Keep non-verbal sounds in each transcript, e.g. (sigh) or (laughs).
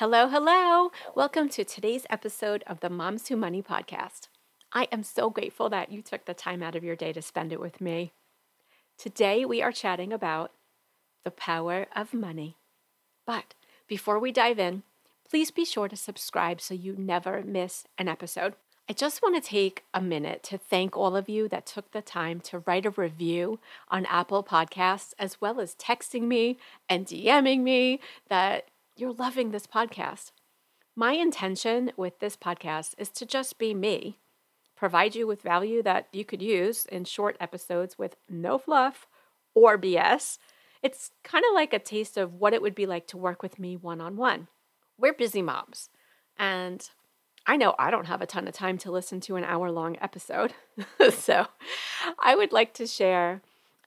Hello, hello. Welcome to today's episode of the Moms Who Money podcast. I am so grateful that you took the time out of your day to spend it with me. Today we are chatting about the power of money. But before we dive in, please be sure to subscribe so you never miss an episode. I just want to take a minute to thank all of you that took the time to write a review on Apple Podcasts, as well as texting me and DMing me that you're loving this podcast. My intention with this podcast is to just be me, provide you with value that you could use in short episodes with no fluff or BS. It's kind of like a taste of what it would be like to work with me one on one. We're busy moms, and I know I don't have a ton of time to listen to an hour long episode. (laughs) so I would like to share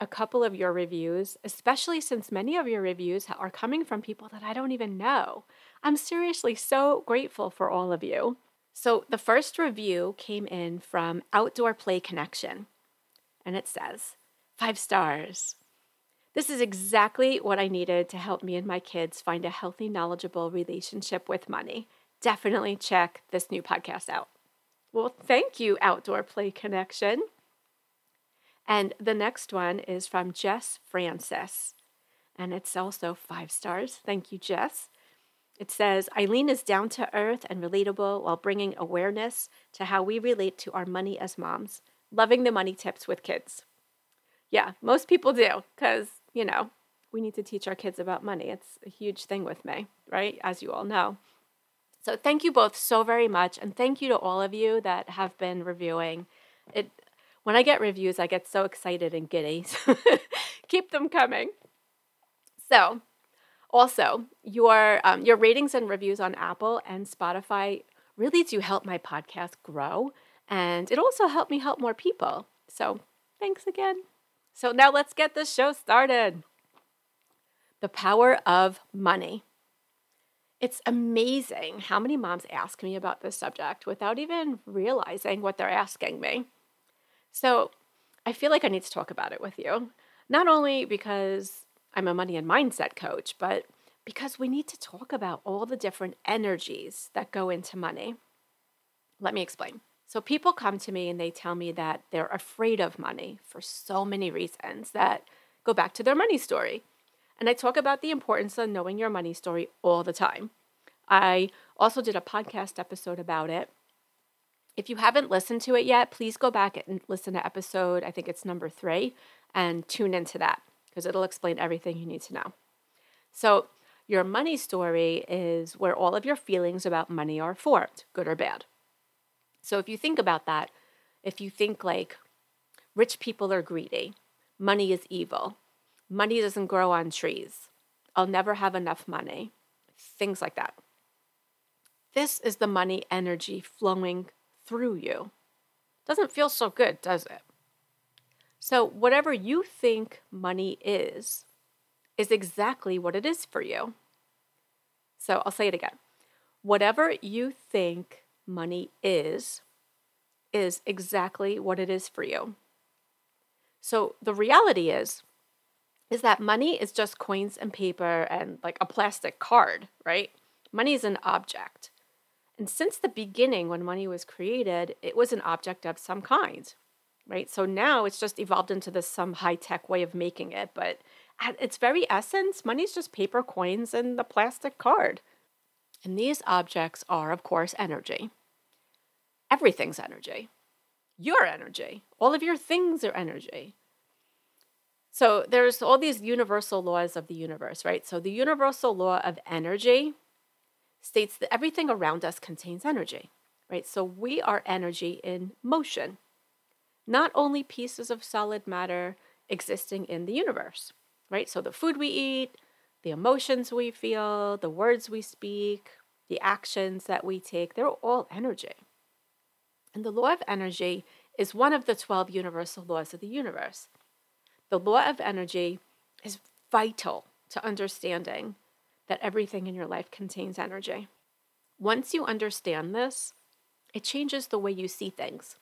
a couple of your reviews, especially since many of your reviews are coming from people that I don't even know. I'm seriously so grateful for all of you. So, the first review came in from Outdoor Play Connection, and it says, Five stars. This is exactly what I needed to help me and my kids find a healthy, knowledgeable relationship with money. Definitely check this new podcast out. Well, thank you, Outdoor Play Connection. And the next one is from Jess Francis. And it's also five stars. Thank you, Jess. It says Eileen is down to earth and relatable while bringing awareness to how we relate to our money as moms, loving the money tips with kids. Yeah, most people do because, you know, we need to teach our kids about money. It's a huge thing with me, right? As you all know. So thank you both so very much. And thank you to all of you that have been reviewing. It when I get reviews, I get so excited and giddy. (laughs) Keep them coming. So, also, your um, your ratings and reviews on Apple and Spotify really do help my podcast grow, and it also helped me help more people. So, thanks again. So now let's get this show started. The power of money. It's amazing how many moms ask me about this subject without even realizing what they're asking me. So I feel like I need to talk about it with you, not only because I'm a money and mindset coach, but because we need to talk about all the different energies that go into money. Let me explain. So, people come to me and they tell me that they're afraid of money for so many reasons that go back to their money story. And I talk about the importance of knowing your money story all the time. I also did a podcast episode about it if you haven't listened to it yet, please go back and listen to episode, I think it's number three, and tune into that because it'll explain everything you need to know. So, your money story is where all of your feelings about money are formed, good or bad. So, if you think about that, if you think like rich people are greedy, money is evil, money doesn't grow on trees, I'll never have enough money, things like that. This is the money energy flowing through you. Doesn't feel so good, does it? So, whatever you think money is, is exactly what it is for you. So, I'll say it again. Whatever you think money is, is exactly what it is for you. So, the reality is, is that money is just coins and paper and like a plastic card, right? Money is an object. And since the beginning, when money was created, it was an object of some kind, right? So now it's just evolved into this some high tech way of making it. But at its very essence, money is just paper coins and the plastic card. And these objects are, of course, energy. Everything's energy. Your energy. All of your things are energy. So there's all these universal laws of the universe, right? So the universal law of energy states that everything around us contains energy, right? So we are energy in motion, not only pieces of solid matter existing in the universe, right? So the food we eat, the emotions we feel, the words we speak, the actions that we take, they're all energy. And the law of energy is one of the 12 universal laws of the universe. The law of energy is vital to understanding that everything in your life contains energy. Once you understand this, it changes the way you see things.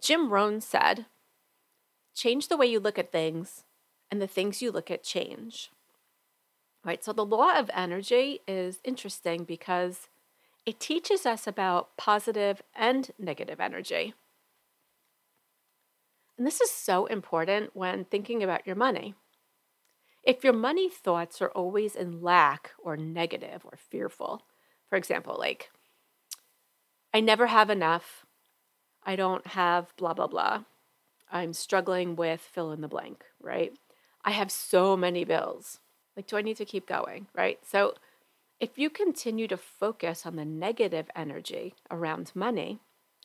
Jim Rohn said, Change the way you look at things, and the things you look at change. Right? So the law of energy is interesting because it teaches us about positive and negative energy. And this is so important when thinking about your money. If your money thoughts are always in lack or negative or fearful, for example, like, I never have enough, I don't have blah, blah, blah, I'm struggling with fill in the blank, right? I have so many bills. Like, do I need to keep going, right? So, if you continue to focus on the negative energy around money,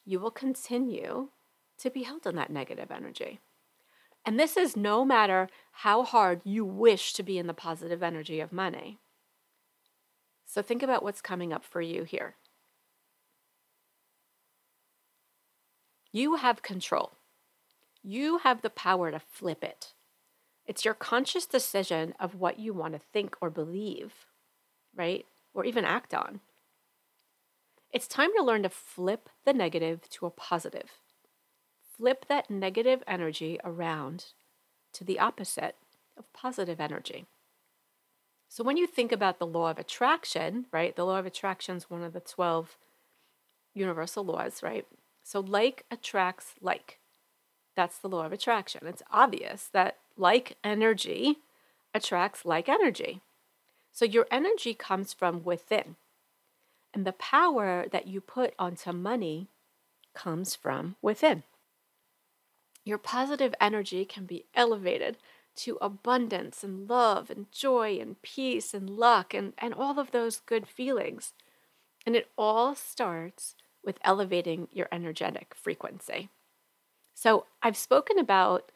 you will continue to be held in that negative energy. And this is no matter how hard you wish to be in the positive energy of money. So think about what's coming up for you here. You have control. You have the power to flip it. It's your conscious decision of what you want to think or believe, right? Or even act on. It's time to learn to flip the negative to a positive. Flip that negative energy around to the opposite of positive energy. So when you think about the law of attraction, right? The law of attraction is one of the 12 universal laws, right? So like attracts like. That's the law of attraction. It's obvious that like energy attracts like energy. So your energy comes from within. And the power that you put onto money comes from within. Your positive energy can be elevated to abundance and love and joy and peace and luck and, and all of those good feelings. And it all starts with elevating your energetic frequency. So, I've spoken about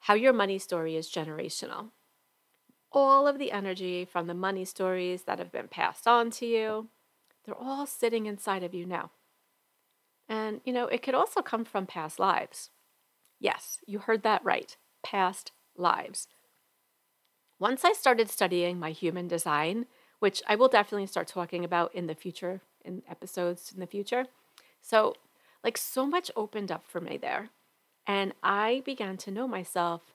how your money story is generational. All of the energy from the money stories that have been passed on to you, they're all sitting inside of you now. And, you know, it could also come from past lives. Yes, you heard that right. Past lives. Once I started studying my human design, which I will definitely start talking about in the future, in episodes in the future. So, like, so much opened up for me there. And I began to know myself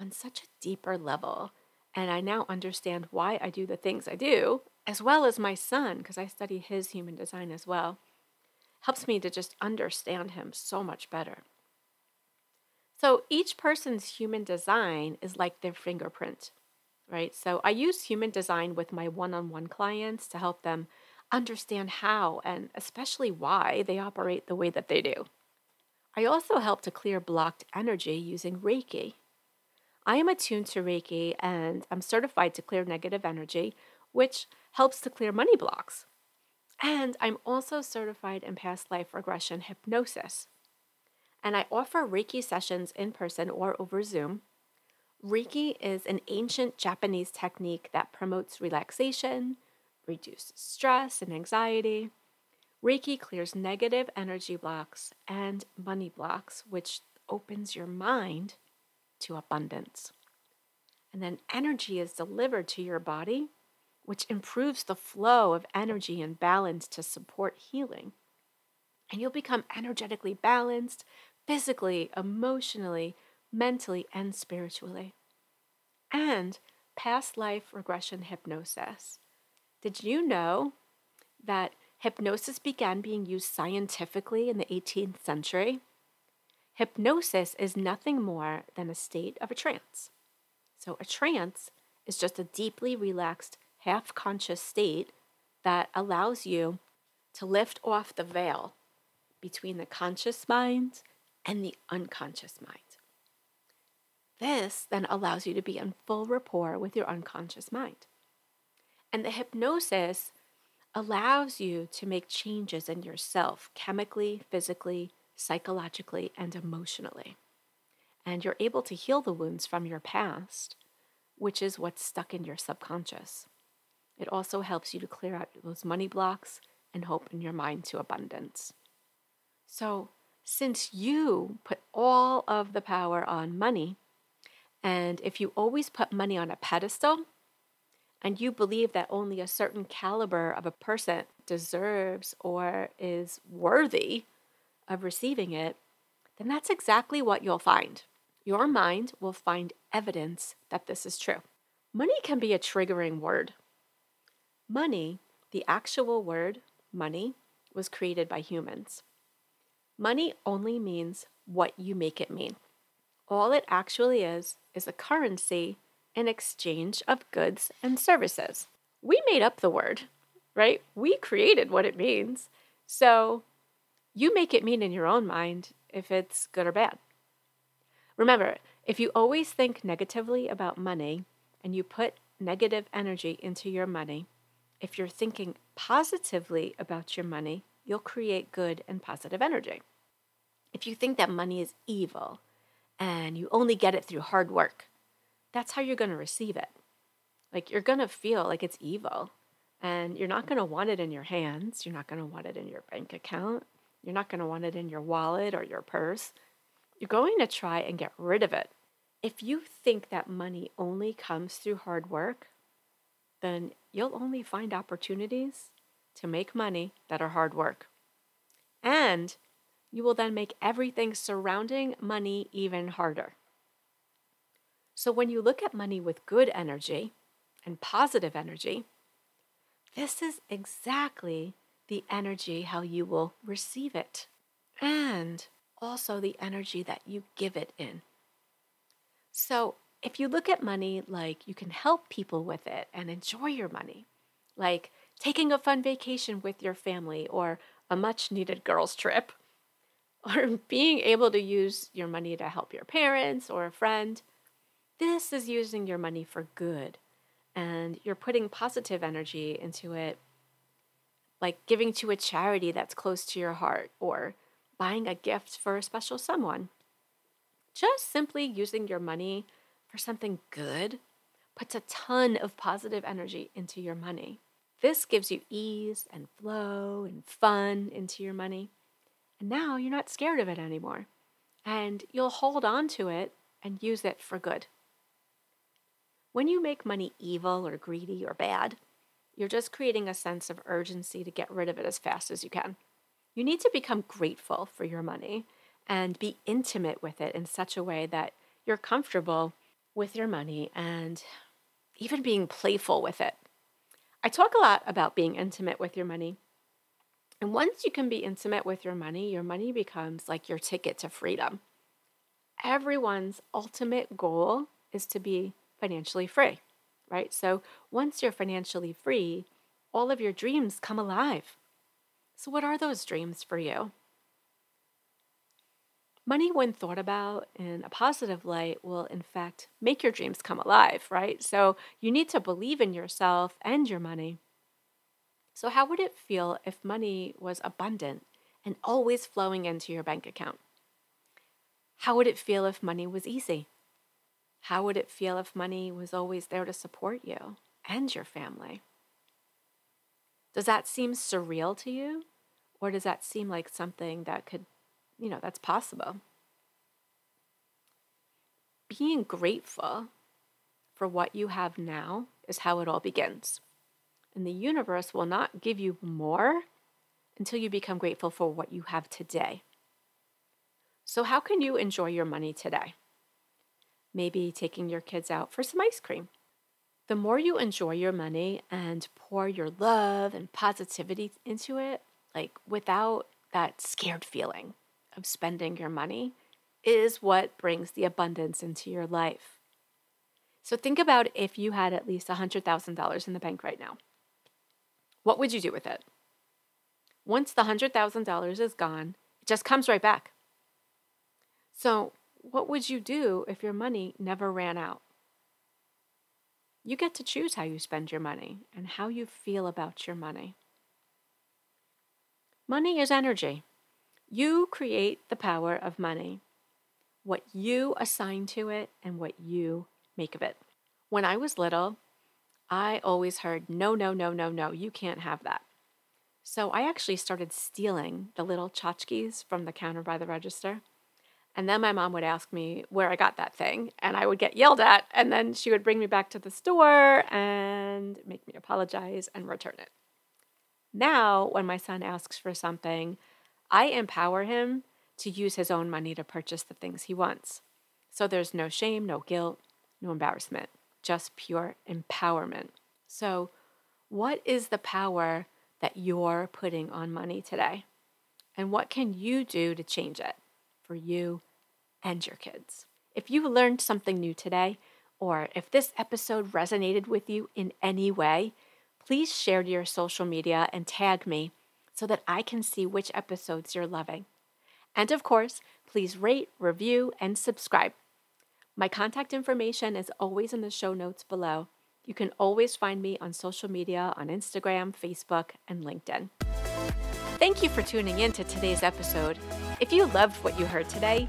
on such a deeper level. And I now understand why I do the things I do, as well as my son, because I study his human design as well. Helps me to just understand him so much better. So each person's human design is like their fingerprint, right? So I use human design with my one on one clients to help them understand how and especially why they operate the way that they do. I also help to clear blocked energy using Reiki. I am attuned to Reiki and I'm certified to clear negative energy, which helps to clear money blocks. And I'm also certified in past life regression hypnosis. And I offer Reiki sessions in person or over Zoom. Reiki is an ancient Japanese technique that promotes relaxation, reduces stress and anxiety, Reiki clears negative energy blocks and money blocks, which opens your mind to abundance. And then energy is delivered to your body, which improves the flow of energy and balance to support healing. And you'll become energetically balanced physically, emotionally, mentally, and spiritually. And past life regression hypnosis. Did you know that hypnosis began being used scientifically in the 18th century, hypnosis is nothing more than a state of a trance. So, a trance is just a deeply relaxed, half conscious state that allows you to lift off the veil between the conscious mind and the unconscious mind. This then allows you to be in full rapport with your unconscious mind. And the hypnosis allows you to make changes in yourself chemically, physically, psychologically, and emotionally. And you're able to heal the wounds from your past which is what's stuck in your subconscious. It also helps you to clear out those money blocks and hope in your mind to abundance. So, since you put all of the power on money, and if you always put money on a pedestal, and you believe that only a certain caliber of a person deserves or is worthy of receiving it, then that's exactly what you'll find. Your mind will find evidence that this is true. Money can be a triggering word. Money, the actual word money, was created by humans. Money only means what you make it mean. All it actually is is a currency in exchange of goods and services. We made up the word, right? We created what it means. So you make it mean in your own mind if it's good or bad. Remember, if you always think negatively about money and you put negative energy into your money, if you're thinking positively about your money, you'll create good and positive energy. If you think that money is evil and you only get it through hard work, that's how you're going to receive it. Like you're going to feel like it's evil and you're not going to want it in your hands. You're not going to want it in your bank account. You're not going to want it in your wallet or your purse. You're going to try and get rid of it. If you think that money only comes through hard work, then you'll only find opportunities to make money that are hard work. And you will then make everything surrounding money even harder. So when you look at money with good energy and positive energy, this is exactly the energy how you will receive it and also the energy that you give it in. So if you look at money like you can help people with it and enjoy your money, like taking a fun vacation with your family or a much needed girls' trip, (laughs) or being able to use your money to help your parents or a friend, this is using your money for good. And you're putting positive energy into it, like giving to a charity that's close to your heart or buying a gift for a special someone. Just simply using your money for something good puts a ton of positive energy into your money. This gives you ease and flow and fun into your money. And now you're not scared of it anymore. And you'll hold on to it and use it for good. When you make money evil or greedy or bad, you're just creating a sense of urgency to get rid of it as fast as you can. You need to become grateful for your money and be intimate with it in such a way that you're comfortable with your money and even being playful with it. I talk a lot about being intimate with your money. And once you can be intimate with your money, your money becomes like your ticket to freedom. Everyone's ultimate goal is to be financially free, right? So once you're financially free, all of your dreams come alive. So, what are those dreams for you? Money, when thought about in a positive light, will in fact make your dreams come alive, right? So, you need to believe in yourself and your money. So, how would it feel if money was abundant and always flowing into your bank account? How would it feel if money was easy? How would it feel if money was always there to support you and your family? Does that seem surreal to you? Or does that seem like something that could, you know, that's possible? Being grateful for what you have now is how it all begins. And the universe will not give you more until you become grateful for what you have today. So, how can you enjoy your money today? maybe taking your kids out for some ice cream. The more you enjoy your money and pour your love and positivity into it, like without that scared feeling of spending your money, is what brings the abundance into your life. So think about if you had at least $100,000 in the bank right now. What would you do with it? Once the $100,000 is gone, it just comes right back. So what would you do if your money never ran out? You get to choose how you spend your money and how you feel about your money. Money is energy. You create the power of money, what you assign to it and what you make of it. When I was little, I always heard, no, no, no, no, no, you can't have that. So I actually started stealing the little tchotchkes from the counter by the register. And then my mom would ask me where I got that thing, and I would get yelled at. And then she would bring me back to the store and make me apologize and return it. Now, when my son asks for something, I empower him to use his own money to purchase the things he wants. So there's no shame, no guilt, no embarrassment, just pure empowerment. So, what is the power that you're putting on money today? And what can you do to change it for you and your kids? If you learned something new today, or if this episode resonated with you in any way, please share to your social media and tag me so that I can see which episodes you're loving. And of course, please rate, review, and subscribe. My contact information is always in the show notes below. You can always find me on social media on Instagram, Facebook, and LinkedIn. Thank you for tuning in to today's episode. If you loved what you heard today,